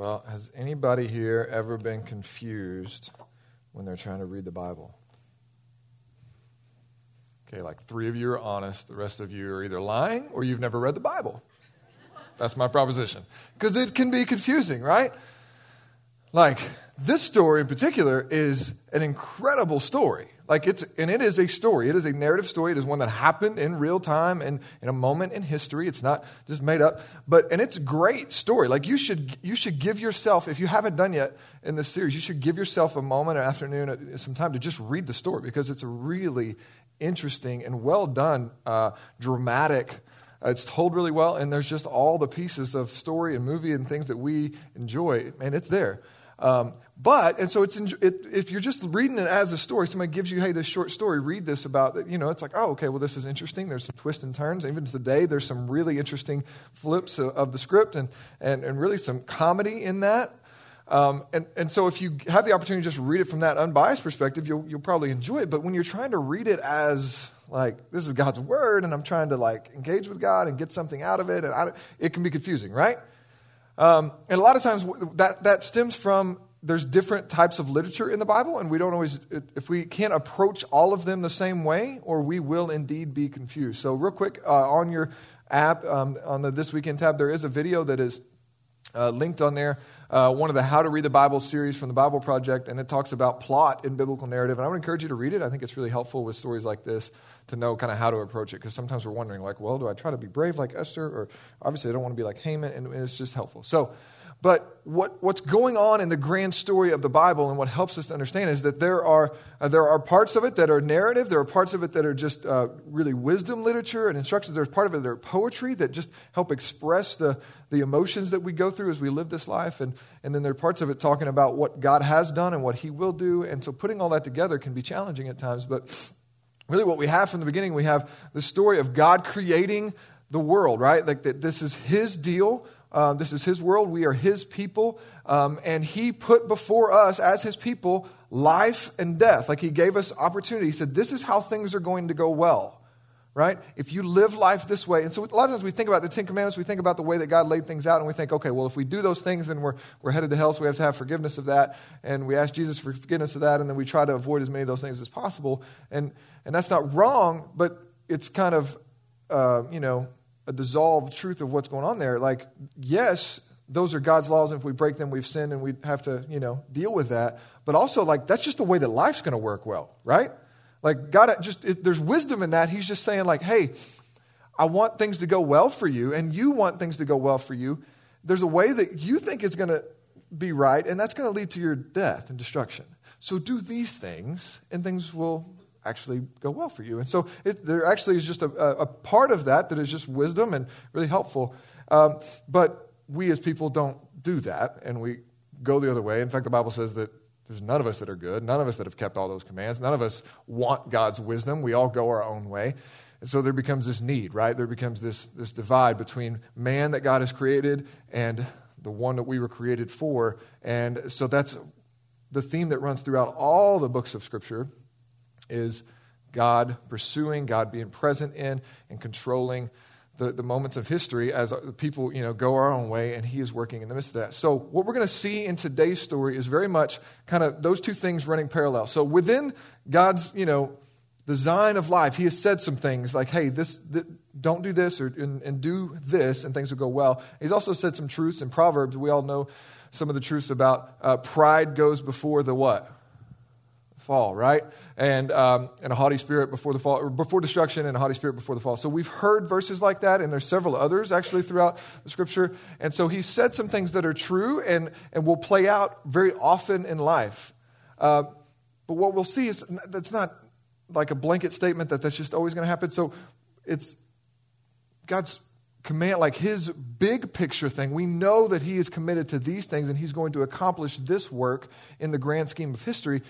Well, has anybody here ever been confused when they're trying to read the Bible? Okay, like three of you are honest, the rest of you are either lying or you've never read the Bible. That's my proposition. Because it can be confusing, right? Like, this story in particular is an incredible story. Like it's, and it is a story. It is a narrative story. It is one that happened in real time and in a moment in history. It's not just made up. But, and it's a great story. Like you should, you should give yourself, if you haven't done yet in this series, you should give yourself a moment, an afternoon, uh, some time to just read the story because it's a really interesting and well done, uh, dramatic. Uh, it's told really well, and there's just all the pieces of story and movie and things that we enjoy, and it's there. Um, but, and so it's, it, if you're just reading it as a story, somebody gives you, hey, this short story, read this about, it, you know, it's like, oh, okay, well, this is interesting. There's some twists and turns. Even today, there's some really interesting flips of, of the script and, and, and really some comedy in that. Um, and, and so if you have the opportunity to just read it from that unbiased perspective, you'll, you'll probably enjoy it. But when you're trying to read it as, like, this is God's word, and I'm trying to, like, engage with God and get something out of it, and I, it can be confusing, right? Um, and a lot of times that, that stems from there's different types of literature in the Bible, and we don't always, if we can't approach all of them the same way, or we will indeed be confused. So, real quick, uh, on your app, um, on the This Weekend tab, there is a video that is uh, linked on there, uh, one of the How to Read the Bible series from the Bible Project, and it talks about plot in biblical narrative. And I would encourage you to read it. I think it's really helpful with stories like this to know kind of how to approach it, because sometimes we're wondering, like, well, do I try to be brave like Esther, or obviously I don't want to be like Haman, and it's just helpful. So, but what, what's going on in the grand story of the Bible and what helps us to understand is that there are, uh, there are parts of it that are narrative. There are parts of it that are just uh, really wisdom literature and instructions. There's part of it that are poetry that just help express the, the emotions that we go through as we live this life. And, and then there are parts of it talking about what God has done and what He will do. And so putting all that together can be challenging at times. But really, what we have from the beginning, we have the story of God creating the world, right? Like that this is His deal um, this is His world. We are His people. Um, and He put before us, as His people, life and death. Like He gave us opportunity. He said, This is how things are going to go well. Right? If you live life this way. And so a lot of times we think about the Ten Commandments, we think about the way that God laid things out, and we think, okay, well, if we do those things, then we're, we're headed to hell, so we have to have forgiveness of that. And we ask Jesus for forgiveness of that, and then we try to avoid as many of those things as possible. And, and that's not wrong, but it's kind of, uh, you know, a dissolved truth of what's going on there. Like, yes, those are God's laws, and if we break them, we've sinned, and we have to, you know, deal with that. But also, like, that's just the way that life's going to work well, right? Like, God, just it, there's wisdom in that. He's just saying, like, hey, I want things to go well for you, and you want things to go well for you. There's a way that you think is going to be right, and that's going to lead to your death and destruction. So do these things, and things will actually go well for you. And so it, there actually is just a, a, part of that that is just wisdom and really helpful. Um, but we as people don't do that, and we go the other way. In fact, the Bible says that there's none of us that are good, none of us that have kept all those commands, none of us want God's wisdom. We all go our own way. And so there becomes this need, right? There becomes this, this divide between man that God has created and the one that we were created for. And so that's the theme that runs throughout all the books of Scripture is God pursuing, God being present in and controlling the, the moments of history as people you know go our own way and he is working in the midst of that. So what we're going to see in today's story is very much kind of those two things running parallel. So within god's you know design of life he has said some things like hey this, don't do this or and, and do this and things will go well. He's also said some truths in proverbs. We all know some of the truths about uh, pride goes before the what fall, right? And, um, and a haughty spirit before the fall, or before destruction, and a haughty spirit before the fall. So we've heard verses like that, and there's several others actually throughout the scripture. And so he said some things that are true and, and will play out very often in life. Uh, but what we'll see is that's not like a blanket statement that that's just always going to happen. So it's God's command, like his big picture thing. We know that he is committed to these things and he's going to accomplish this work in the grand scheme of history.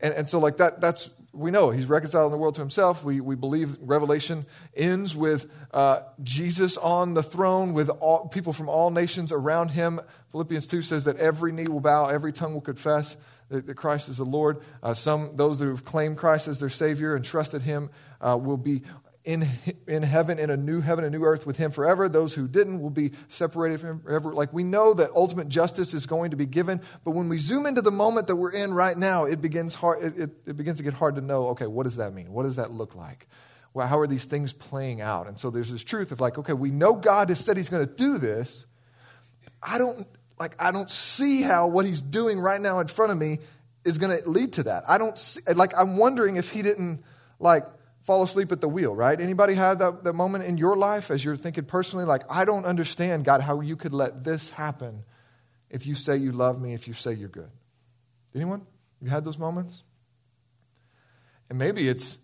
And, and so, like that, that's, we know he's reconciling the world to himself. We, we believe Revelation ends with uh, Jesus on the throne with all, people from all nations around him. Philippians 2 says that every knee will bow, every tongue will confess that, that Christ is the Lord. Uh, some, those who have claimed Christ as their Savior and trusted him, uh, will be in, in heaven, in a new heaven, a new earth with him forever. Those who didn't will be separated from him forever. Like we know that ultimate justice is going to be given, but when we zoom into the moment that we're in right now, it begins, hard, it, it, it begins to get hard to know okay, what does that mean? What does that look like? Well, how are these things playing out? And so there's this truth of like, okay, we know God has said he's going to do this. I don't like I don't see how what he's doing right now in front of me is going to lead to that. I don't see, like I'm wondering if he didn't like fall asleep at the wheel, right? Anybody have that, that moment in your life as you're thinking personally, like, I don't understand, God, how you could let this happen if you say you love me, if you say you're good? Anyone? You had those moments? And maybe it's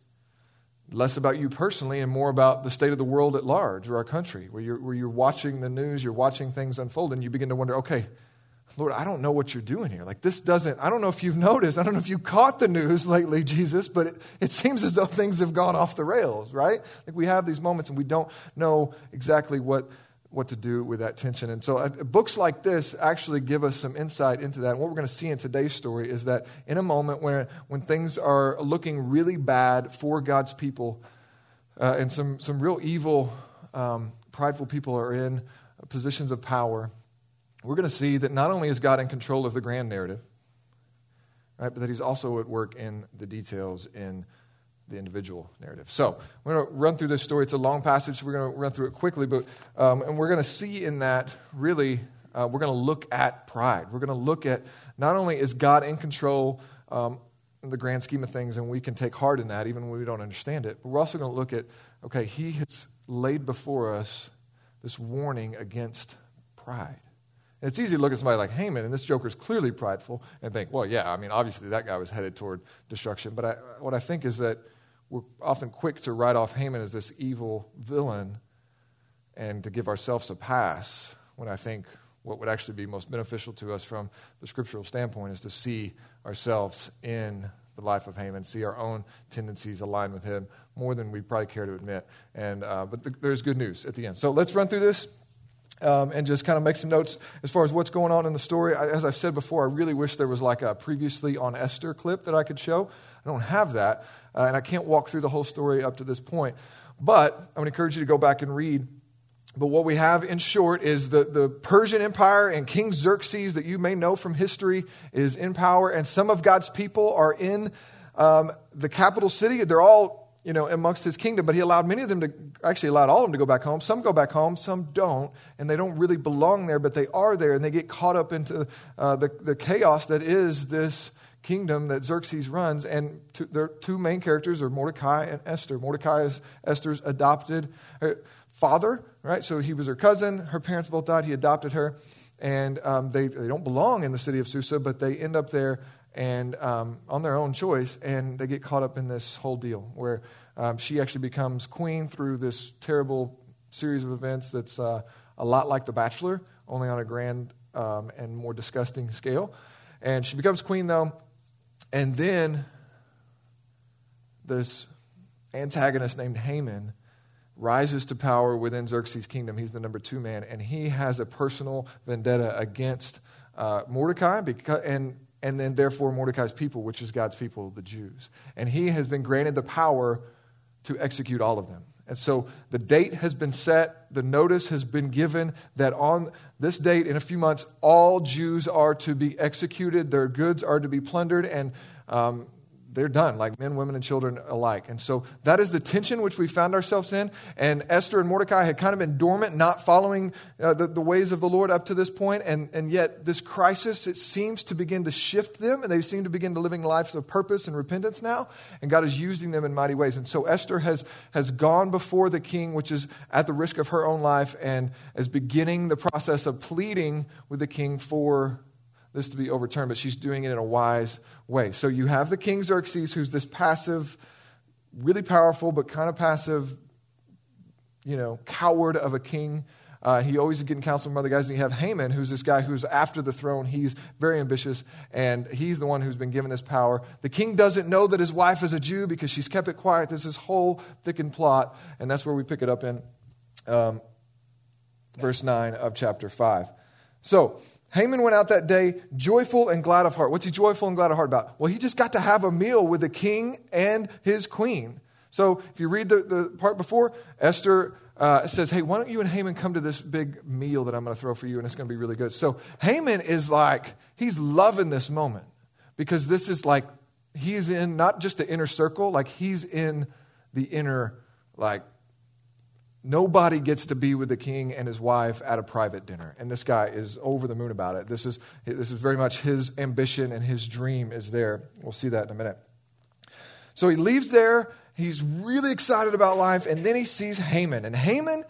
less about you personally and more about the state of the world at large or our country, where you're, where you're watching the news, you're watching things unfold, and you begin to wonder, okay, Lord, I don't know what you're doing here. Like, this doesn't, I don't know if you've noticed, I don't know if you caught the news lately, Jesus, but it, it seems as though things have gone off the rails, right? Like, we have these moments and we don't know exactly what, what to do with that tension. And so, uh, books like this actually give us some insight into that. And what we're going to see in today's story is that in a moment where, when things are looking really bad for God's people, uh, and some, some real evil, um, prideful people are in positions of power, we're going to see that not only is God in control of the grand narrative, right, but that He's also at work in the details in the individual narrative. So we're going to run through this story. It's a long passage, so we're going to run through it quickly, but um, and we're going to see in that really uh, we're going to look at pride. We're going to look at not only is God in control um, in the grand scheme of things, and we can take heart in that even when we don't understand it, but we're also going to look at okay, He has laid before us this warning against pride. And it's easy to look at somebody like Haman, and this Joker is clearly prideful, and think, well, yeah, I mean, obviously that guy was headed toward destruction. But I, what I think is that we're often quick to write off Haman as this evil villain and to give ourselves a pass when I think what would actually be most beneficial to us from the scriptural standpoint is to see ourselves in the life of Haman, see our own tendencies align with him more than we probably care to admit. And, uh, but the, there's good news at the end. So let's run through this um, and just kind of make some notes as far as what's going on in the story. I, as I've said before, I really wish there was like a previously on Esther clip that I could show. I don't have that, uh, and I can't walk through the whole story up to this point. But I would encourage you to go back and read. But what we have in short is the, the Persian Empire and King Xerxes, that you may know from history, is in power, and some of God's people are in um, the capital city. They're all you know, amongst his kingdom, but he allowed many of them to, actually allowed all of them to go back home. Some go back home, some don't, and they don't really belong there, but they are there, and they get caught up into uh, the, the chaos that is this kingdom that Xerxes runs. And two, their two main characters are Mordecai and Esther. Mordecai is Esther's adopted uh, father, right? So he was her cousin. Her parents both died. He adopted her. And um, they, they don't belong in the city of Susa, but they end up there and um, on their own choice, and they get caught up in this whole deal where um, she actually becomes queen through this terrible series of events that's uh, a lot like The Bachelor, only on a grand um, and more disgusting scale. And she becomes queen, though, and then this antagonist named Haman rises to power within Xerxes' kingdom. He's the number two man, and he has a personal vendetta against uh, Mordecai, because, and and then therefore Mordecai's people, which is God's people, the Jews. And he has been granted the power to execute all of them. And so the date has been set, the notice has been given that on this date, in a few months, all Jews are to be executed, their goods are to be plundered, and um, they're done, like men, women, and children alike. And so that is the tension which we found ourselves in. And Esther and Mordecai had kind of been dormant, not following uh, the, the, ways of the Lord up to this point. And, and yet, this crisis, it seems to begin to shift them, and they seem to begin to living lives of purpose and repentance now. And God is using them in mighty ways. And so Esther has, has gone before the king, which is at the risk of her own life, and is beginning the process of pleading with the king for this to be overturned, but she's doing it in a wise way. So you have the king Xerxes, who's this passive, really powerful, but kind of passive, you know, coward of a king. Uh, he always is getting counsel from other guys. And you have Haman, who's this guy who's after the throne. He's very ambitious, and he's the one who's been given this power. The king doesn't know that his wife is a Jew because she's kept it quiet. There's this whole thickened plot, and that's where we pick it up in um, verse 9 of chapter 5. So, Haman went out that day joyful and glad of heart. What's he joyful and glad of heart about? Well, he just got to have a meal with the king and his queen. So if you read the, the part before, Esther uh, says, Hey, why don't you and Haman come to this big meal that I'm going to throw for you, and it's going to be really good. So Haman is like, he's loving this moment because this is like, he's in not just the inner circle, like he's in the inner, like, nobody gets to be with the king and his wife at a private dinner. And this guy is over the moon about it. This is, this is very much his ambition and his dream is there. We'll see that in a minute. So he leaves there. He's really excited about life. And then he sees Haman. And Haman,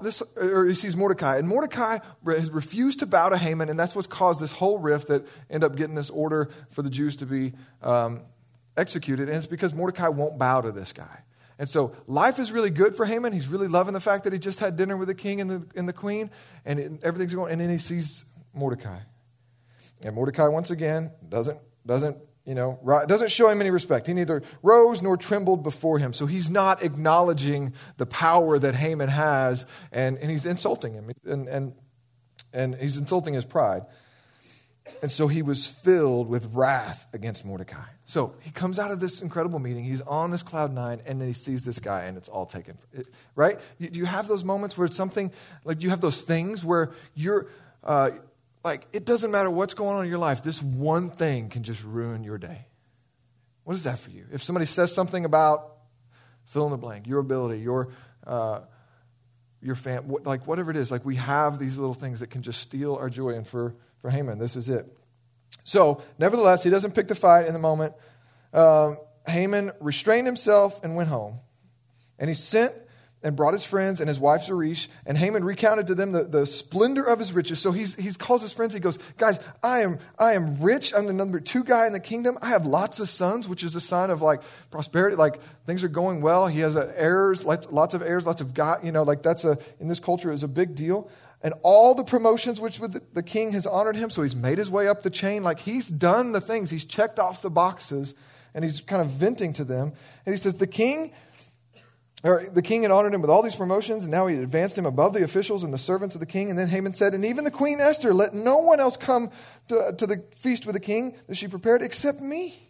this, or he sees Mordecai. And Mordecai has refused to bow to Haman. And that's what's caused this whole rift that end up getting this order for the Jews to be um, executed. And it's because Mordecai won't bow to this guy. And so life is really good for Haman. He's really loving the fact that he just had dinner with the king and the, and the queen. And it, everything's going. And then he sees Mordecai. And Mordecai, once again, doesn't, doesn't you know, doesn't show him any respect. He neither rose nor trembled before him. So he's not acknowledging the power that Haman has, and, and he's insulting him, and, and, and he's insulting his pride. And so he was filled with wrath against Mordecai. So he comes out of this incredible meeting. He's on this cloud nine, and then he sees this guy, and it's all taken. Right? Do you have those moments where something, like you have those things where you're, uh, like, it doesn't matter what's going on in your life, this one thing can just ruin your day. What is that for you? If somebody says something about fill in the blank, your ability, your, uh, your fam, like whatever it is, like we have these little things that can just steal our joy. And for, for Haman, this is it. So, nevertheless, he doesn't pick the fight in the moment. Um, Haman restrained himself and went home. And he sent and brought his friends and his wife Zeresh, and Haman recounted to them the, the splendor of his riches. So he's, he calls his friends, he goes, Guys, I am, I am rich. I'm the number two guy in the kingdom. I have lots of sons, which is a sign of like prosperity, like things are going well. He has heirs, lots of heirs, lots of God, you know, like that's a, in this culture is a big deal. And all the promotions which the king has honored him, so he's made his way up the chain, like he's done the things, he's checked off the boxes, and he's kind of venting to them. And he says, The king or the king had honored him with all these promotions, and now he advanced him above the officials and the servants of the king. And then Haman said, And even the queen Esther, let no one else come to, to the feast with the king that she prepared except me.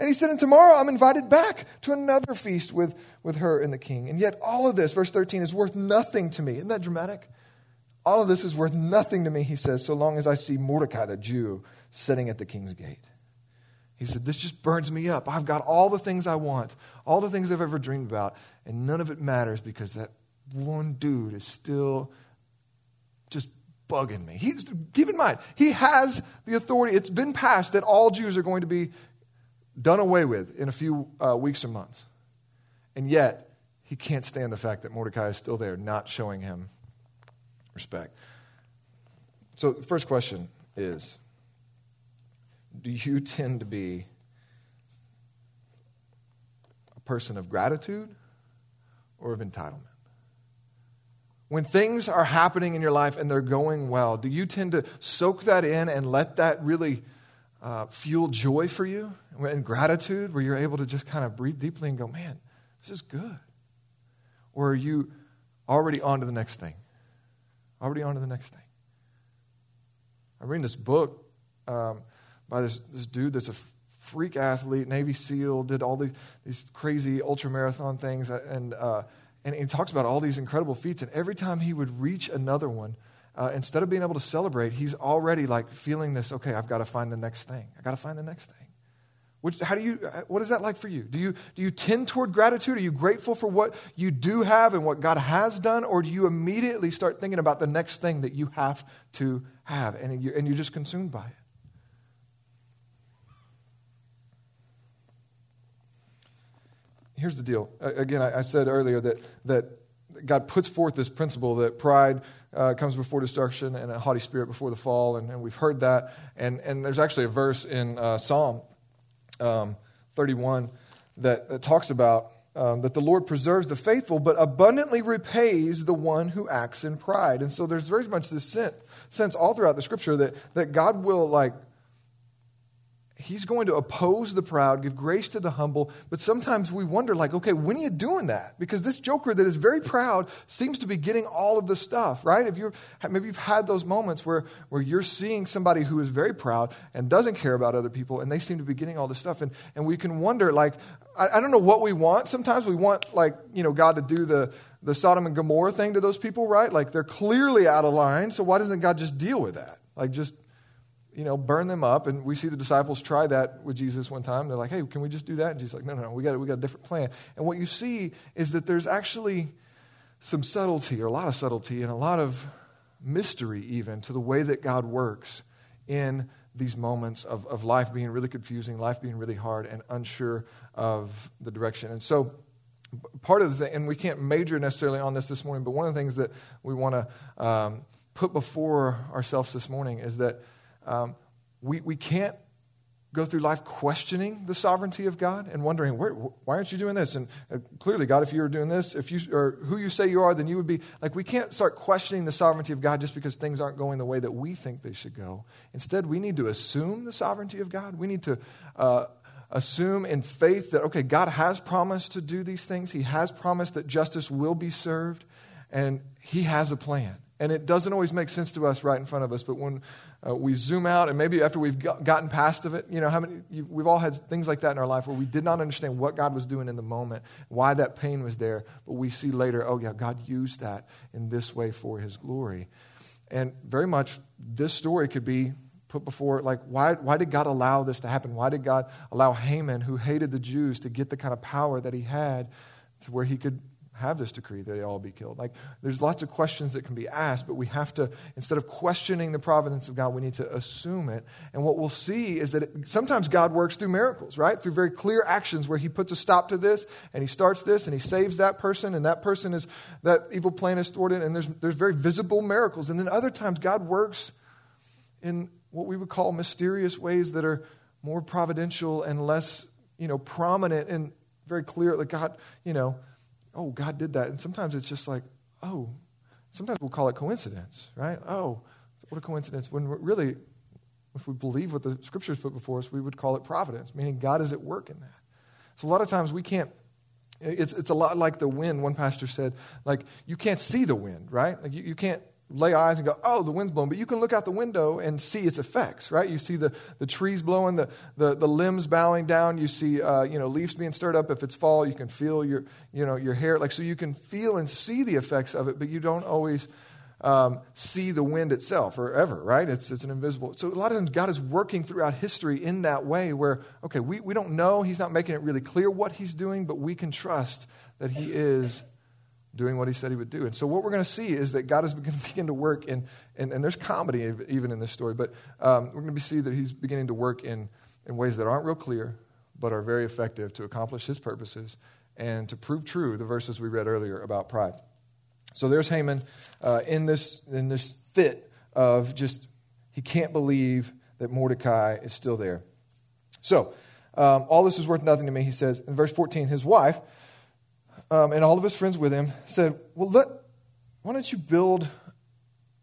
And he said, And tomorrow I'm invited back to another feast with, with her and the king. And yet all of this, verse 13, is worth nothing to me. Isn't that dramatic? All of this is worth nothing to me, he says, so long as I see Mordecai, the Jew, sitting at the king's gate. He said, This just burns me up. I've got all the things I want, all the things I've ever dreamed about, and none of it matters because that one dude is still just bugging me. He's, keep in mind, he has the authority. It's been passed that all Jews are going to be done away with in a few uh, weeks or months. And yet, he can't stand the fact that Mordecai is still there, not showing him respect. So, the first question is do you tend to be a person of gratitude or of entitlement? When things are happening in your life and they're going well, do you tend to soak that in and let that really uh, fuel joy for you and gratitude, where you're able to just kind of breathe deeply and go, man, this is good? Or are you already on to the next thing? Already on to the next thing. I'm reading this book. Um, by this, this dude that's a freak athlete, Navy SEAL, did all these, these crazy ultra marathon things, uh, and, uh, and he talks about all these incredible feats. And every time he would reach another one, uh, instead of being able to celebrate, he's already like feeling this. Okay, I've got to find the next thing. I got to find the next thing. Which, how do you? Uh, what is that like for you? Do you do you tend toward gratitude? Are you grateful for what you do have and what God has done, or do you immediately start thinking about the next thing that you have to have, and you and you're just consumed by it? here's the deal. Again, I, said earlier that, that God puts forth this principle that pride uh, comes before destruction and a haughty spirit before the fall, and, and we've heard that. And, and there's actually a verse in uh, Psalm um, 31 that, that talks about um, that the Lord preserves the faithful, but abundantly repays the one who acts in pride. And so there's very much this sense, sense all throughout the scripture that, that God will like he's going to oppose the proud, give grace to the humble. But sometimes we wonder, like, okay, when are you doing that? Because this joker that is very proud seems to be getting all of the stuff, right? If you maybe you've had those moments where, where you're seeing somebody who is very proud and doesn't care about other people, and they seem to be getting all the stuff. And, and we can wonder, like, I, I don't know what we want. Sometimes we want, like, you know, God to do the, the Sodom and Gomorrah thing to those people, right? Like, they're clearly out of line. So why doesn't God just deal with that? Like, just you know, burn them up. And we see the disciples try that with Jesus one time. They're like, hey, can we just do that? And Jesus like, no, no, no, we got, we got a different plan. And what you see is that there's actually some subtlety, or a lot of subtlety, and a lot of mystery even to the way that God works in these moments of, of life being really confusing, life being really hard, and unsure of the direction. And so, part of the thing, and we can't major necessarily on this this morning, but one of the things that we want to um, put before ourselves this morning is that um, we, we can't go through life questioning the sovereignty of God and wondering, why aren't you doing this? And uh, clearly, God, if you were doing this, if you or who you say you are, then you would be like. We can't start questioning the sovereignty of God just because things aren't going the way that we think they should go. Instead, we need to assume the sovereignty of God. We need to. Uh, assume in faith that, okay, God has promised to do these things. He has promised that justice will be served, and He has a plan. And it doesn't always make sense to us right in front of us, but when uh, we zoom out, and maybe after we've got, gotten past of it, you know, how many, you, we've all had things like that in our life where we did not understand what God was doing in the moment, why that pain was there, but we see later, oh, yeah, God used that in this way for his glory. And very much this story could be put before, like, why, why did God allow this to happen? Why did God allow Haman, who hated the Jews, to get the kind of power that he had to where he could have this decree that they all be killed? Like, there's lots of questions that can be asked, but we have to, instead of questioning the providence of God, we need to assume it. And what we'll see is that it, sometimes God works through miracles, right? Through very clear actions where He puts a stop to this and He starts this and He saves that person, and that person is, that evil plan is thwarted, and there's, there's very visible miracles. And then other times, God works in what we would call mysterious ways that are more providential and less, you know, prominent and very clear. Like God, you know, oh, God did that. And sometimes it's just like, oh, sometimes we'll call it coincidence, right? Oh, what a coincidence. When really, if we believe what the scriptures put before us, we would call it providence, meaning God is at work in that. So a lot of times we can't, it's, it's a lot like the wind. One pastor said, like, you can't see the wind, right? Like, you, you can't lay eyes and go, oh, the wind's blowing. But you can look out the window and see its effects, right? You see the, the trees blowing, the, the, the limbs bowing down. You see, uh, you know, leaves being stirred up. If it's fall, you can feel your, you know, your hair. Like, so you can feel and see the effects of it, but you don't always um, see the wind itself or ever, right? It's, it's an invisible. So a lot of times God is working throughout history in that way where, okay, we, we don't know. He's not making it really clear what he's doing, but we can trust that he is doing what he said he would do. And so, what we're going to see is that God is going to begin to work in, and, and there's comedy even in this story, but um, we're going to see that he's beginning to work in, in ways that aren't real clear, but are very effective to accomplish his purposes and to prove true the verses we read earlier about pride. So, there's Haman uh, in, this, in this fit of just, he can't believe that Mordecai is still there. So, um, all this is worth nothing to me, he says. In verse 14, his wife, um, and all of his friends with him said, Well, let, why don't you build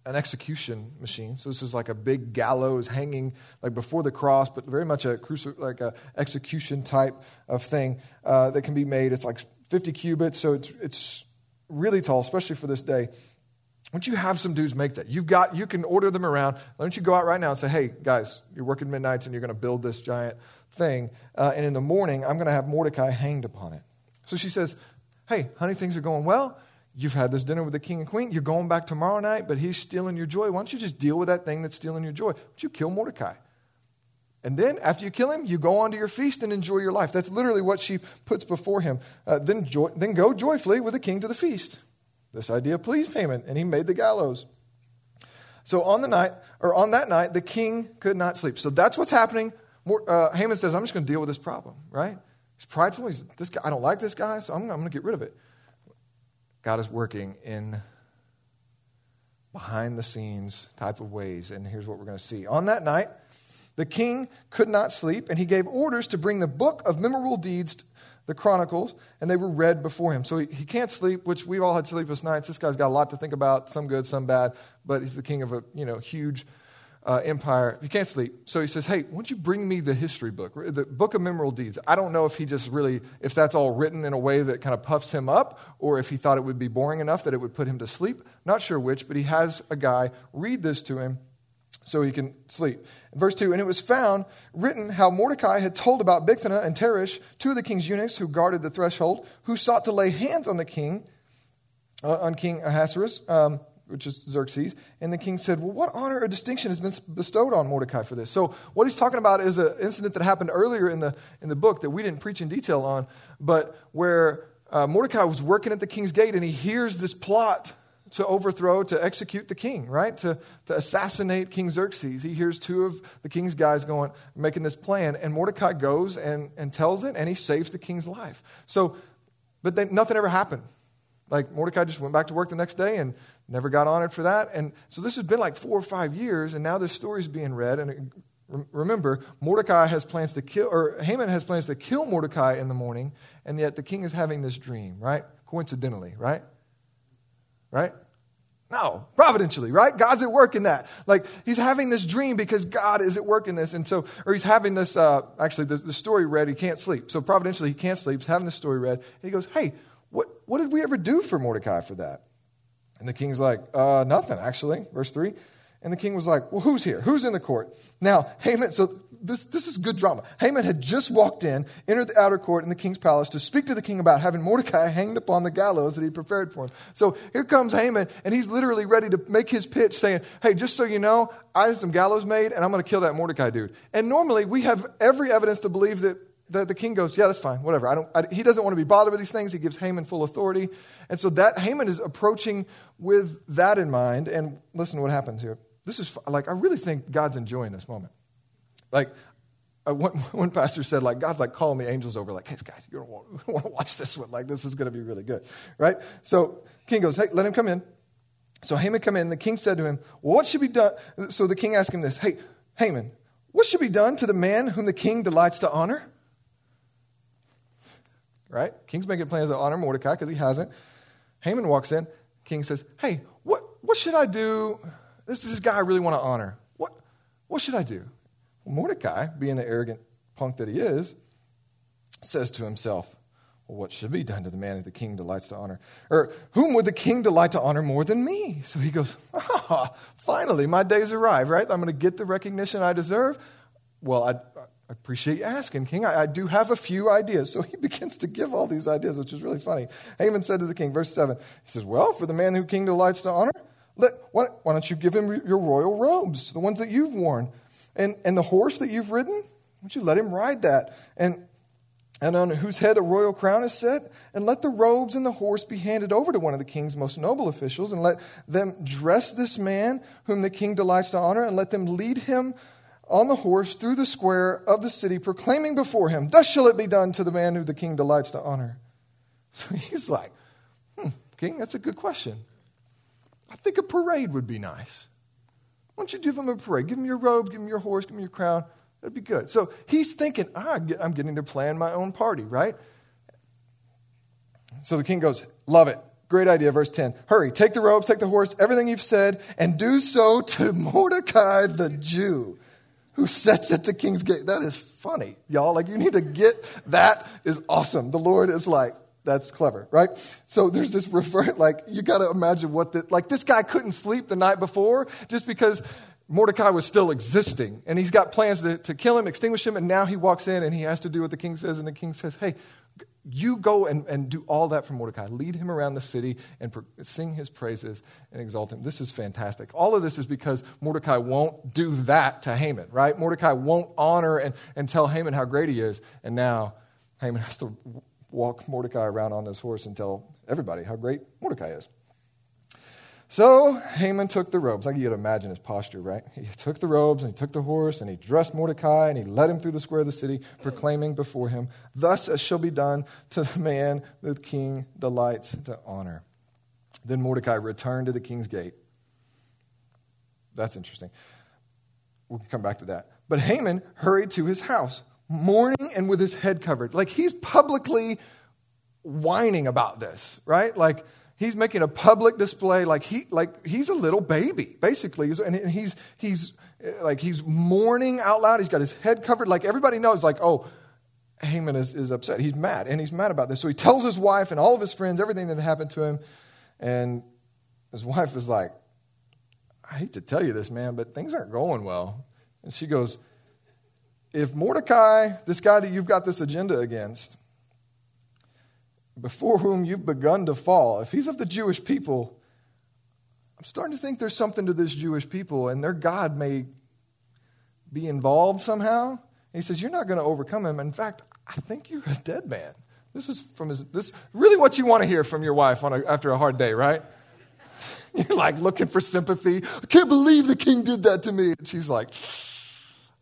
an execution machine? So this is like a big gallows hanging like before the cross, but very much a cruci- like a execution type of thing uh, that can be made. It's like 50 cubits, so it's, it's really tall, especially for this day. Why don't you have some dudes make that? You've got, you can order them around. Why don't you go out right now and say, hey, guys, you're working midnights and you're going to build this giant thing. Uh, and in the morning, I'm going to have Mordecai hanged upon it. So she says, Hey, honey, things are going well. You've had this dinner with the king and queen. You're going back tomorrow night, but he's stealing your joy. Why don't you just deal with that thing that's stealing your joy? Why don't you kill Mordecai? And then, after you kill him, you go on to your feast and enjoy your life. That's literally what she puts before him. Uh, then, joy, then go joyfully with the king to the feast. This idea pleased Haman, and he made the gallows. So on the night, or on that night, the king could not sleep. So that's what's happening. Uh, Haman says, "I'm just going to deal with this problem." Right? He's prideful. He's this guy. I don't like this guy, so I'm, I'm going to get rid of it. God is working in behind the scenes type of ways, and here's what we're going to see. On that night, the king could not sleep, and he gave orders to bring the book of memorable deeds, the Chronicles, and they were read before him. So he, he can't sleep, which we've all had sleepless nights. This guy's got a lot to think about, some good, some bad, but he's the king of a you know huge uh, empire. He can't sleep. So he says, Hey, why don't you bring me the history book, the book of memorable deeds? I don't know if he just really, if that's all written in a way that kind of puffs him up or if he thought it would be boring enough that it would put him to sleep. Not sure which, but he has a guy read this to him so he can sleep. Verse 2 And it was found written how Mordecai had told about Bigthana and Teresh, two of the king's eunuchs who guarded the threshold, who sought to lay hands on the king, uh, on King Ahasuerus. Um, which is Xerxes. And the king said, Well, what honor or distinction has been bestowed on Mordecai for this? So, what he's talking about is an incident that happened earlier in the, in the book that we didn't preach in detail on, but where uh, Mordecai was working at the king's gate and he hears this plot to overthrow, to execute the king, right? To, to assassinate King Xerxes. He hears two of the king's guys going, making this plan, and Mordecai goes and, and tells it, and he saves the king's life. So, but nothing ever happened. Like Mordecai just went back to work the next day and never got honored for that. And so this has been like four or five years, and now this story is being read. And remember, Mordecai has plans to kill, or Haman has plans to kill Mordecai in the morning, and yet the king is having this dream, right? Coincidentally, right? Right? No, providentially, right? God's at work in that. Like, he's having this dream because God is at work in this. And so, or he's having this, uh, actually, the, the story read, he can't sleep. So, providentially, he can't sleep. He's having the story read. And he goes, Hey, what, what did we ever do for Mordecai for that? And the king's like, uh, nothing, actually. Verse 3. And the king was like, Well, who's here? Who's in the court? Now, Haman, so this, this is good drama. Haman had just walked in, entered the outer court in the king's palace to speak to the king about having Mordecai hanged upon the gallows that he prepared for him. So here comes Haman, and he's literally ready to make his pitch saying, Hey, just so you know, I had some gallows made, and I'm going to kill that Mordecai dude. And normally we have every evidence to believe that the, the king goes, Yeah, that's fine, whatever. I don't, I, he doesn't want to be bothered with these things. He gives Haman full authority. And so that Haman is approaching with that in mind. And listen to what happens here. This is like, I really think God's enjoying this moment. Like, uh, one, one pastor said, like, God's like calling the angels over, like, hey, guys, you don't want, want to watch this one. Like, this is going to be really good, right? So, king goes, hey, let him come in. So Haman come in. The king said to him, well, what should be done? So the king asked him this, hey, Haman, what should be done to the man whom the king delights to honor? Right? King's making plans to honor Mordecai because he hasn't. Haman walks in. King says, Hey, what, what should I do? This is this guy I really want to honor. What, what should I do? Well, Mordecai, being the arrogant punk that he is, says to himself, well, what should be done to the man that the king delights to honor? Or whom would the king delight to honor more than me? So he goes, ah, finally, my days arrive, right? I'm going to get the recognition I deserve. Well, I, I appreciate you asking, King. I, I, do have a few ideas. So he begins to give all these ideas, which is really funny. Haman said to the king, verse 7, he says, Well, for the man who king delights to honor, let, why, why don't you give him your royal robes, the ones that you've worn? And, and the horse that you've ridden, why don't you let him ride that? And, and on whose head a royal crown is set? And let the robes and the horse be handed over to one of the king's most noble officials, and let them dress this man whom the king delights to honor, and let them lead him on the horse through the square of the city, proclaiming before him, Thus shall it be done to the man who the king delights to honor. So he's like, hmm, King, that's a good question. I think a parade would be nice. Why don't you give him a parade? Give him your robe, give him your horse, give him your crown. That'd be good. So he's thinking, ah, I'm getting to plan my own party, right? So the king goes, Love it. Great idea. Verse 10. Hurry, take the robes, take the horse, everything you've said, and do so to Mordecai the Jew who sits at the king's gate. That is funny, y'all. Like, you need to get that is awesome. The Lord is like, that's clever, right? So there's this refer, like, you got to imagine what the, like, this guy couldn't sleep the night before just because Mordecai was still existing. And he's got plans to, to kill him, extinguish him, and now he walks in and he has to do what the king says. And the king says, hey, you go and, and do all that for Mordecai. Lead him around the city and sing his praises and exalt him. This is fantastic. All of this is because Mordecai won't do that to Haman, right? Mordecai won't honor and, and tell Haman how great he is. And now Haman has to walk Mordecai around on this horse and tell everybody how great Mordecai is. So Haman took the robes. I can imagine his posture, right? He took the robes and he took the horse and he dressed Mordecai and he led him through the square of the city, proclaiming before him, Thus as shall be done to the man the king delights to honor. Then Mordecai returned to the king's gate. That's interesting. We'll come back to that. But Haman hurried to his house, mourning and with his head covered. Like he's publicly whining about this, right? Like, he's making a public display like he like he's a little baby basically and he's he's like he's mourning out loud. He's got his head covered. Like everybody knows, like, oh, Haman is, is upset. He's mad, and he's mad about this. So he tells his wife and all of his friends everything that happened to him. And his wife is like, I hate to tell you this, man, but things aren't going well. And she goes, If Mordecai, this guy that you've got this agenda against, before whom you've begun to fall, if he's of the Jewish people, I'm starting to think there's something to this Jewish people, and their God may be involved somehow. And he says, You're not going to overcome him. In fact, I think you're a dead man. This is from his, this really what you want to hear from your wife on a, after a hard day, right? You're like looking for sympathy. I can't believe the king did that to me. And she's like,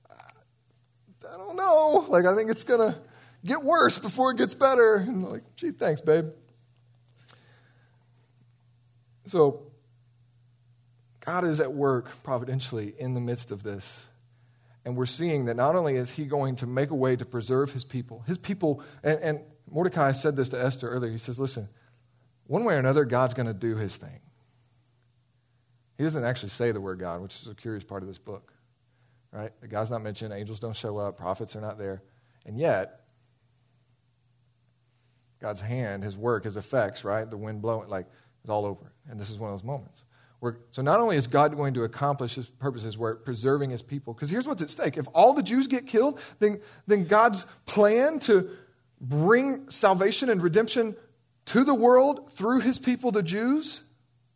I don't know. Like, I think it's going to get worse before it gets better. And like, gee, thanks, babe. So, God is at work providentially in the midst of this. And we're seeing that not only is he going to make a way to preserve his people, his people, and, and Mordecai said this to Esther earlier. He says, Listen, one way or another, God's going to do his thing. He doesn't actually say the word God, which is a curious part of this book, right? The God's not mentioned, angels don't show up, prophets are not there. And yet, God's hand, his work, his effects, right? The wind blowing, like, it's all over. And this is one of those moments. Where, so not only is God going to accomplish his purposes, where preserving his people, because here's what's at stake. If all the Jews get killed, then, then God's plan to bring salvation and redemption to the world through his people, the Jews,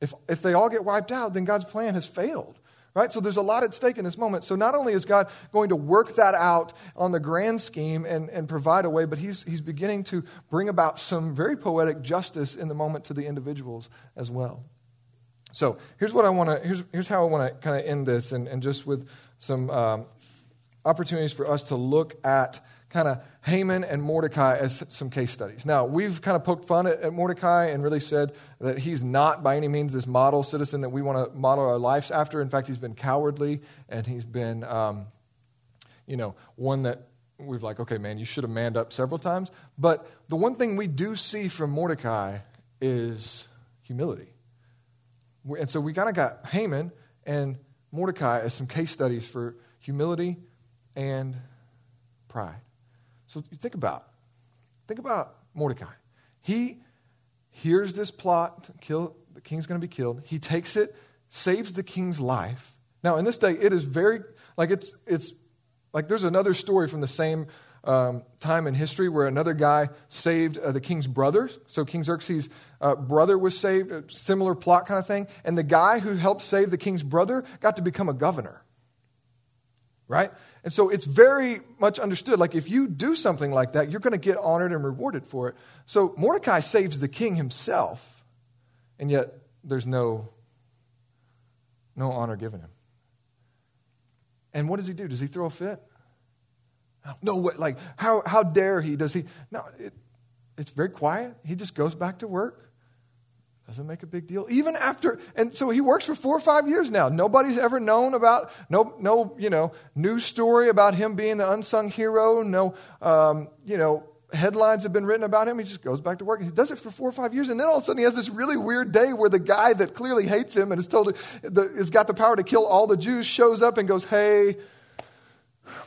if, if they all get wiped out, then God's plan has failed. Right? So there's a lot at stake in this moment. So not only is God going to work that out on the grand scheme and, and provide a way, but he's, he's beginning to bring about some very poetic justice in the moment to the individuals as well. So here's what I want to, here's, here's how I want to kind of end this, and, and just with some um, opportunities for us to look at kind of Haman and Mordecai as some case studies. Now, we've kind of poked fun at, at, Mordecai and really said that he's not by any means this model citizen that we want to model our lives after. In fact, he's been cowardly and he's been, um, you know, one that we've like, okay, man, you should have manned up several times. But the one thing we do see from Mordecai is humility. And so we kind of got Haman and Mordecai as some case studies for humility and pride. So think about, think about Mordecai. He hears this plot kill the king's going to be killed. He takes it, saves the king's life. Now, in this day, it is very like it's it's like there's another story from the same um, time in history where another guy saved uh, the king's brother. So King Xerxes' uh, brother was saved, a similar plot kind of thing. And the guy who helped save the king's brother got to become a governor. Right? And so it's very much understood. Like, if you do something like that, you're going to get honored and rewarded for it. So Mordecai saves the king himself, and yet there's no, no honor given him. And what does he do? Does he throw a fit? No, what, like, how, how dare he? Does he? No, it, it's very quiet. He just goes back to work. Doesn't make a big deal. Even after, and so he works for four or five years now. Nobody's ever known about, no, no, you know, news story about him being the unsung hero. No, um, you know, headlines have been written about him. He just goes back to work. He does it for four or five years, and then all of a sudden he has this really weird day where the guy that clearly hates him and is told has got the power to kill all the Jews shows up and goes, "Hey,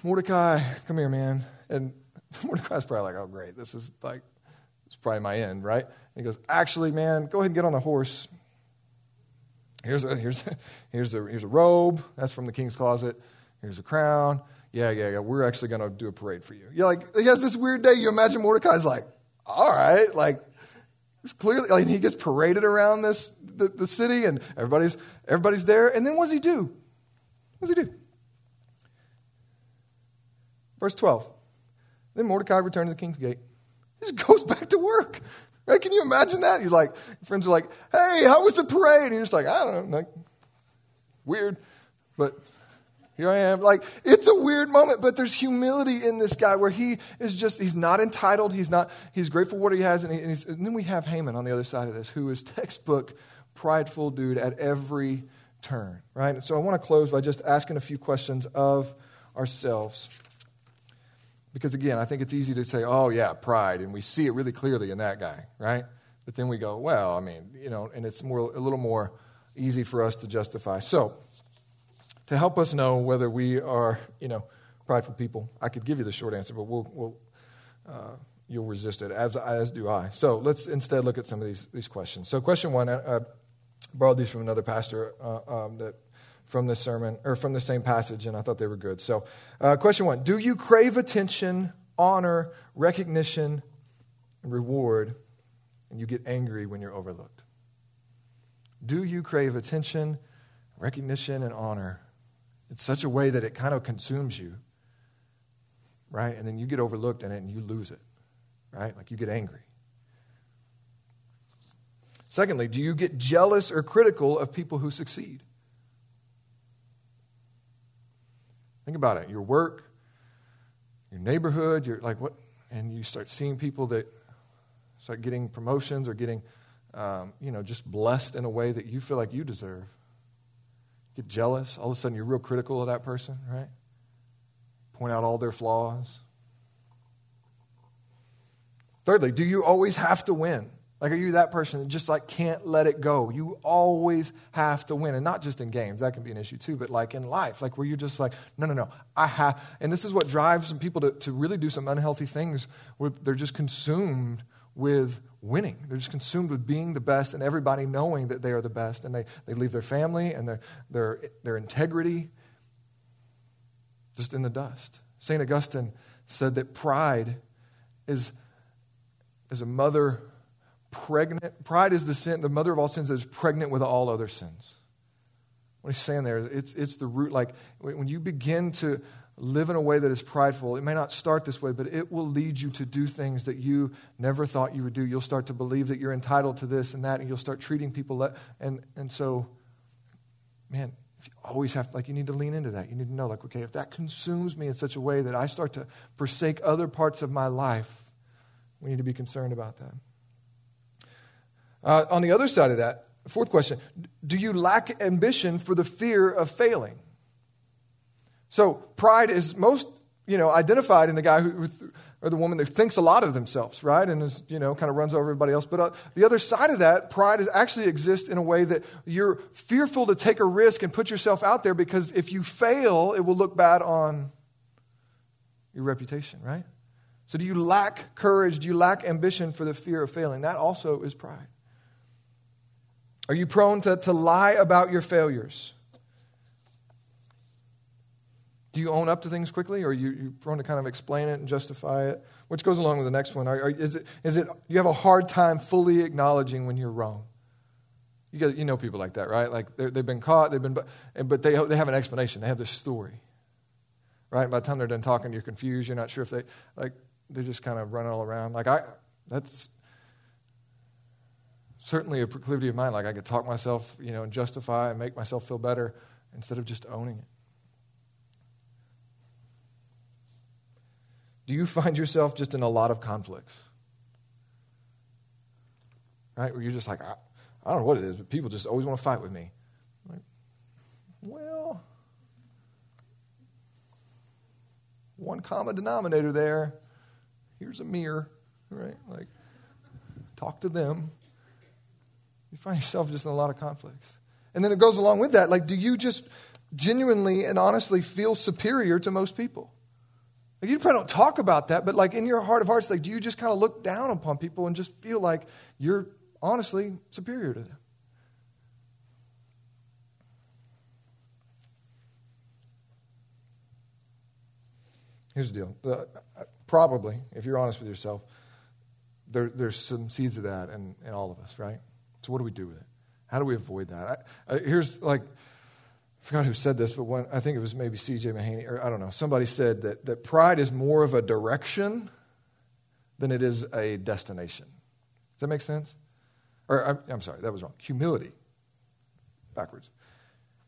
Mordecai, come here, man." And Mordecai's probably like, "Oh, great, this is like, probably my end, right?" he goes, Actually, man, go ahead and get on the horse. Here's a, here's, a, here's, a, here's a robe. That's from the king's closet. Here's a crown. Yeah, yeah, yeah. We're actually going to do a parade for you. Yeah, like, he has this weird day. You imagine Mordecai's like, All right. Like, it's clearly, like, he gets paraded around this, the, the city, and everybody's, everybody's there. And then what does he do? What does he do? Verse 12. Then Mordecai returned to the king's gate. Just goes back to work. Right? Can you imagine that? You're like, friends are like, hey, how was the parade? And you're just like, I don't know. Like, weird. But here I am. Like, it's a weird moment, but there's humility in this guy where he is just, he's not entitled. He's not, he's grateful for what he has. And, he, and, and then we have Haman on the other side of this, who is textbook prideful dude at every turn, right? And so I want to close by just asking a few questions of ourselves. Because again, I think it's easy to say, oh, yeah, pride, and we see it really clearly in that guy, right? But then we go, well, I mean, you know, and it's more, a little more easy for us to justify. So, to help us know whether we are, you know, prideful people. I could give you the short answer, but we'll, we'll uh, you'll resist it, as, as do I. So let's instead look at some of these, these questions. So, question one, I, I borrowed these from another pastor uh, um, that from this sermon or from the same passage, and I thought they were good. So, uh, question one: Do you crave attention, honor, recognition, reward, and you get angry when you're overlooked? Do you crave attention, recognition, and honor in such a way that it kind of consumes you, right? And then you get overlooked in it and you lose it, right? Like you get angry. Secondly, do you get jealous or critical of people who succeed? Think about it. Your work, your neighborhood, you're like what, and you start seeing people that start getting promotions or getting, um, you know, just blessed in a way that you feel like you deserve. Get jealous. All of a sudden, you're real critical of that person, right? Point out all their flaws. Thirdly, do you always have to win? Like, are you that person that just like can't let it go? You always have to win. And not just in games, that can be an issue too, but like in life, like where you're just like, no, no, no, I have. And this is what drives some people to, to really do some unhealthy things where they're just consumed with winning. They're just consumed with being the best and everybody knowing that they are the best. And they, they leave their family and their, their, their integrity just in the dust. St. Augustine said that pride is, is a mother pregnant. Pride is the sin, the mother of all sins that is pregnant with all other sins. What he's saying there, it's, it's the root. Like when you begin to live in a way that is prideful, it may not start this way, but it will lead you to do things that you never thought you would do. You'll start to believe that you're entitled to this and that, and you'll start treating people. Le- and, and so, man, you always have, like, you need to lean into that. You need to know, like, okay, if that consumes me in such a way that I start to forsake other parts of my life, we need to be concerned about that. Uh, on the other side of that, fourth question do you lack ambition for the fear of failing? So pride is most you know identified in the guy who, or the woman that thinks a lot of themselves, right, and is you know kind of runs over everybody else. But uh, the other side of that, pride is actually exists in a way that you're fearful to take a risk and put yourself out there because if you fail, it will look bad on your reputation, right? So do you lack courage? Do you lack ambition for the fear of failing? That also is pride. Are you prone to, to lie about your failures? Do you own up to things quickly, or are you, you prone to kind of explain it and justify it? Which goes along with the next one. Are, are, is, it, is it you have a hard time fully acknowledging when you're wrong? You, get, you know people like that, right? Like they've been caught, they've been, but they, they have an explanation. They have this story, right? By the time they're done talking, you're confused. You're not sure if they like. They're just kind of running all around. Like I, that's certainly a proclivity of mine. Like I could talk myself, you know, and justify and make myself feel better instead of just owning it. Do you find yourself just in a lot of conflicts? Right? Where you're just like, I, I don't know what it is, but people just always want to fight with me. Like, well, one common denominator there. Here's a mirror, right? Like, talk to them you find yourself just in a lot of conflicts. And then it goes along with that. Like, do you just genuinely and honestly feel superior to most people? Like, you probably don't talk about that, but like in your heart of hearts, like, do you just kind of look down upon people and just feel like you're honestly superior to them? Here's the deal. Uh, probably, if you're honest with yourself, there, there's some seeds of that in, in all of us, right? So, what do we do with it? How do we avoid that? I, I, here's like, I forgot who said this, but I think it was maybe C.J. Mahaney, or I don't know. Somebody said that, that pride is more of a direction than it is a destination. Does that make sense? Or, I'm, I'm sorry, that was wrong. Humility. Backwards.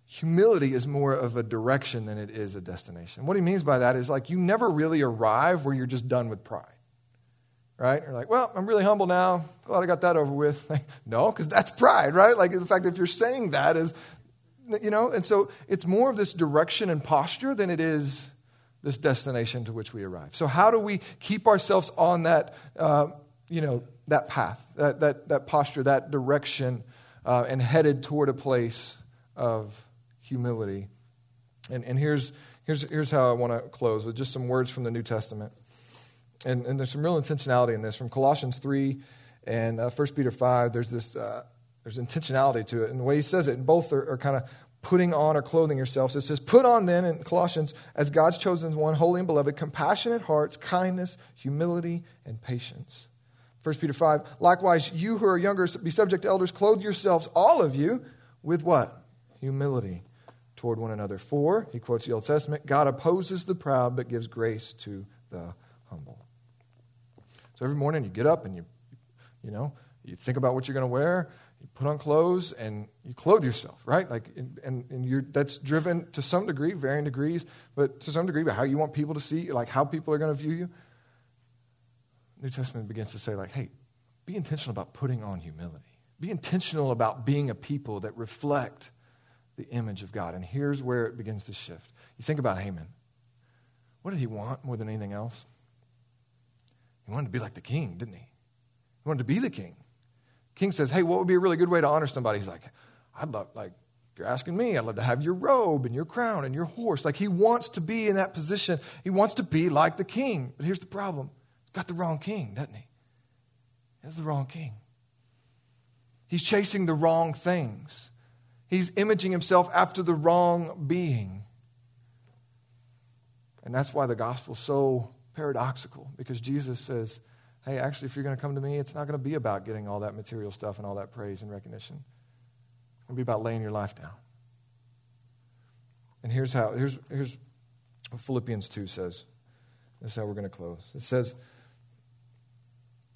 Humility is more of a direction than it is a destination. What he means by that is like you never really arrive where you're just done with pride right? You're like, well, I'm really humble now. Glad I got that over with. no, because that's pride, right? Like the fact if you're saying that is, you know, and so it's more of this direction and posture than it is this destination to which we arrive. So how do we keep ourselves on that, uh, you know, that path, that, that, that posture, that direction, uh, and headed toward a place of humility And, and here's, here's, here's how I want to close with just some words from the New Testament. And, and there's some real intentionality in this. From Colossians 3 and uh, 1 Peter 5, there's this uh, there's intentionality to it. And the way he says it, and both are, are kind of putting on or clothing yourselves. It says, Put on then in Colossians, as God's chosen one, holy and beloved, compassionate hearts, kindness, humility, and patience. 1 Peter 5, likewise, you who are younger, be subject to elders, clothe yourselves, all of you, with what? Humility toward one another. For, he quotes the Old Testament, God opposes the proud, but gives grace to the humble. So every morning you get up and you, you know, you think about what you're going to wear, you put on clothes, and you clothe yourself, right? Like, and, and, and you're, that's driven to some degree, varying degrees, but to some degree, by how you want people to see, like how people are going to view you. New Testament begins to say, like, hey, be intentional about putting on humility. Be intentional about being a people that reflect the image of God. And here's where it begins to shift. You think about Haman. What did he want more than anything else? He wanted to be like the king, didn't he? He wanted to be the king. King says, Hey, what would be a really good way to honor somebody? He's like, I'd love, like, if you're asking me, I'd love to have your robe and your crown and your horse. Like, he wants to be in that position. He wants to be like the king. But here's the problem he's got the wrong king, doesn't he? He has the wrong king. He's chasing the wrong things. He's imaging himself after the wrong being. And that's why the gospel's so paradoxical, because Jesus says, hey, actually, if you're going to come to me, it's not going to be about getting all that material stuff and all that praise and recognition. It's going to be about laying your life down. And here's how, here's, here's what Philippians 2 says. This is how we're going to close. It says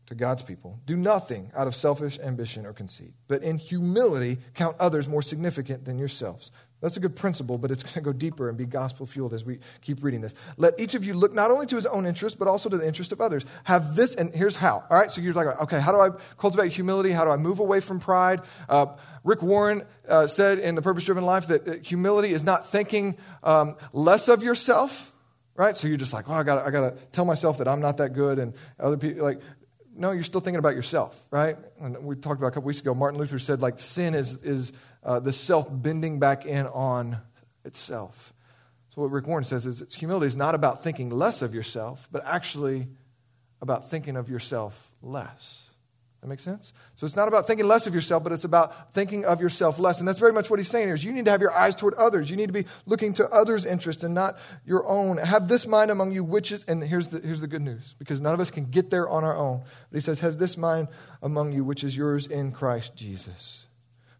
to God's people, do nothing out of selfish ambition or conceit, but in humility count others more significant than yourselves. That's a good principle, but it's going to go deeper and be gospel fueled as we keep reading this. Let each of you look not only to his own interest, but also to the interest of others. Have this, and here's how. All right, so you're like, okay, how do I cultivate humility? How do I move away from pride? Uh, Rick Warren uh, said in The Purpose Driven Life that uh, humility is not thinking um, less of yourself, right? So you're just like, oh, I got I to tell myself that I'm not that good, and other people, like, no, you're still thinking about yourself, right? And we talked about a couple weeks ago, Martin Luther said, like, sin is, is uh, the self bending back in on itself. So, what Rick Warren says is that humility is not about thinking less of yourself, but actually about thinking of yourself less. That makes sense? So it's not about thinking less of yourself, but it's about thinking of yourself less. And that's very much what he's saying here is you need to have your eyes toward others. You need to be looking to others' interests and not your own. Have this mind among you, which is, and here's the, here's the good news, because none of us can get there on our own. But he says, have this mind among you, which is yours in Christ Jesus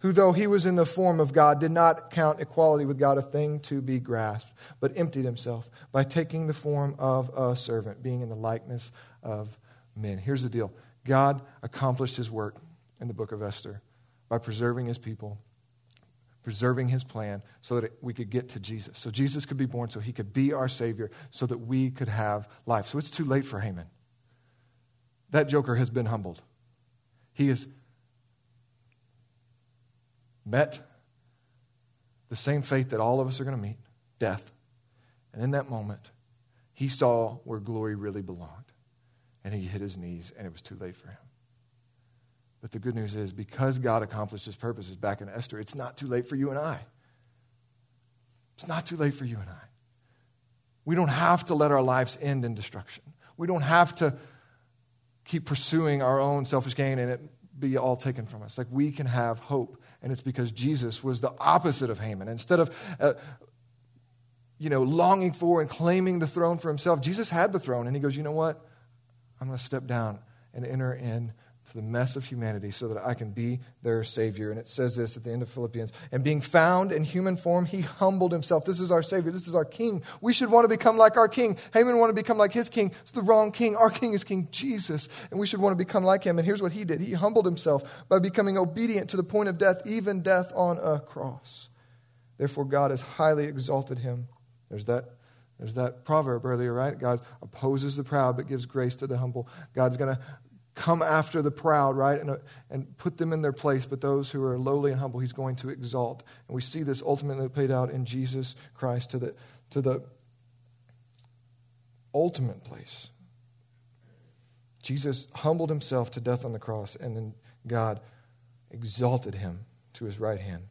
who, though he was in the form of God, did not count equality with God a thing to be grasped, but emptied himself by taking the form of a servant, being in the likeness of men. Here's the deal God accomplished his work in the book of Esther by preserving his people, preserving his plan so that we could get to Jesus. So Jesus could be born, so he could be our Savior, so that we could have life. So it's too late for Haman. That joker has been humbled. He is met the same fate that all of us are going to meet death. And in that moment, he saw where glory really belonged. And he hit his knees, and it was too late for him. But the good news is, because God accomplished his purposes back in Esther, it's not too late for you and I. It's not too late for you and I. We don't have to let our lives end in destruction. We don't have to keep pursuing our own selfish gain and it be all taken from us. Like we can have hope and it's because Jesus was the opposite of Haman. Instead of, uh, you know, longing for and claiming the throne for himself, Jesus had the throne, and he goes, you know what? I'm going to step down and enter in to the mess of humanity so that I can be their Savior. And it says this at the end of Philippians. And being found in human form, he humbled himself. This is our Savior. This is our King. We should want to become like our King. Haman wanted to become like his King. It's the wrong King. Our King is King Jesus. And we should want to become like him. And here's what he did he humbled himself by becoming obedient to the point of death, even death on a cross. Therefore, God has highly exalted him. There's that there's that proverb earlier, right? God opposes the proud but gives grace to the humble. God's going to come after the proud, right, and, uh, and put them in their place, but those who are lowly and humble, he's going to exalt. And we see this ultimately played out in Jesus Christ to the, to the ultimate place. Jesus humbled himself to death on the cross, and then God exalted him to his right hand.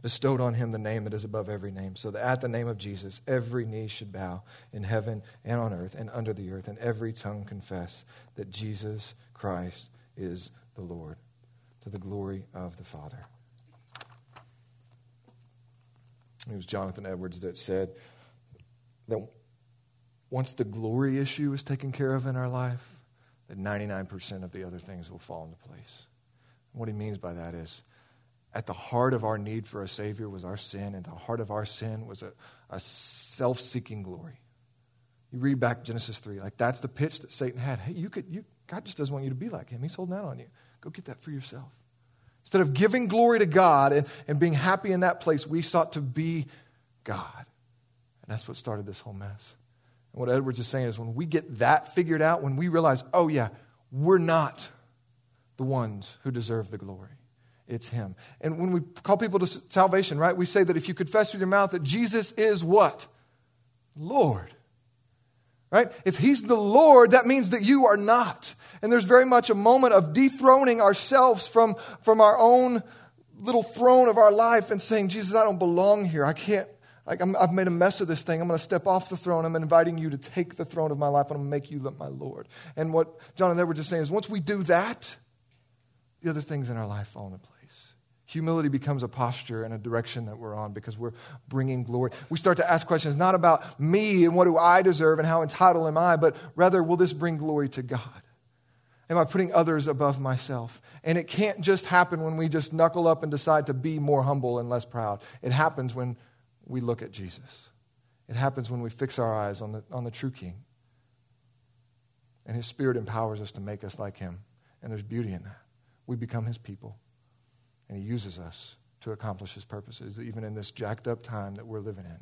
Bestowed on him the name that is above every name, so that at the name of Jesus every knee should bow in heaven and on earth and under the earth, and every tongue confess that Jesus Christ is the Lord, to the glory of the Father. It was Jonathan Edwards that said that once the glory issue is taken care of in our life, that 99% of the other things will fall into place. what he means by that is at the heart of our need for a Savior was our sin, and the heart of our sin was a, a self seeking glory. You read back Genesis 3, like that's the pitch that Satan had. Hey, you could, you, God just doesn't want you to be like him. He's holding out on you. Go get that for yourself. Instead of giving glory to God and, and being happy in that place, we sought to be God. And that's what started this whole mess. And what Edwards is saying is when we get that figured out, when we realize, oh, yeah, we're not the ones who deserve the glory it's Him. And when we call people to salvation, right, we say that if you confess with your mouth that Jesus is what? Lord. Right? If He's the Lord, that means that you are not. And there's very much a moment of dethroning ourselves from, from our own little throne of our life and saying, Jesus, I don't belong here. I can't. Like i have made a mess of this thing. I'm going to step off the throne. I'm inviting you to take the throne of my life. I'm going to make you my Lord. And what Jonathan Edwards saying is, once we do that, the other things in our life fall into place. Humility becomes a posture and a direction that we're on because we're bringing glory. We start to ask questions not about me and what do I deserve and how entitled am I, but rather, will this bring glory to God? Am I putting others above myself? And it can't just happen when we just knuckle up and decide to be more humble and less proud. It happens when we look at Jesus. It happens when we fix our eyes on the, on the true King. And His Spirit empowers us to make us like Him. And there's beauty in that. We become His people. And He uses us to accomplish His purposes, even in this jacked up time that we're living in.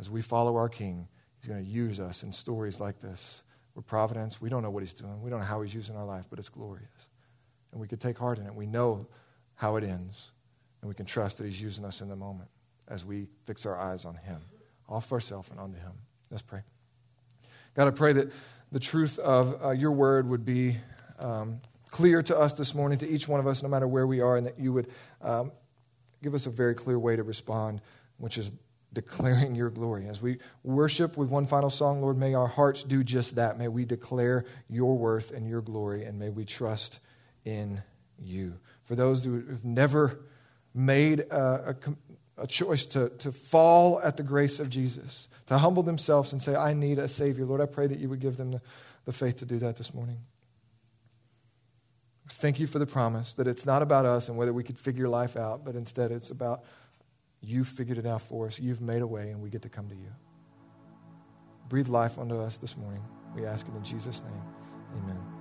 As we follow our King, He's going to use us in stories like this. We're providence. We don't know what He's doing, we don't know how He's using our life, but it's glorious. And we can take heart in it. We know how it ends, and we can trust that He's using us in the moment as we fix our eyes on Him, off ourselves and onto Him. Let's pray. God, I pray that the truth of uh, your word would be. Um, clear to us this morning, to each one of us, no matter where we are, and that you would um, give us a very clear way to respond, which is declaring your glory. As we worship with one final song, Lord, may our hearts do just that. May we declare your worth and your glory, and may we trust in you. For those who have never made a, a, a choice to, to fall at the grace of Jesus, to humble themselves and say, I need a Savior, Lord, I pray that you would give them the, the faith to do that this morning. Thank you for the promise that it's not about us and whether we could figure life out, but instead it's about you figured it out for us. You've made a way, and we get to come to you. Breathe life onto us this morning. We ask it in Jesus' name. Amen.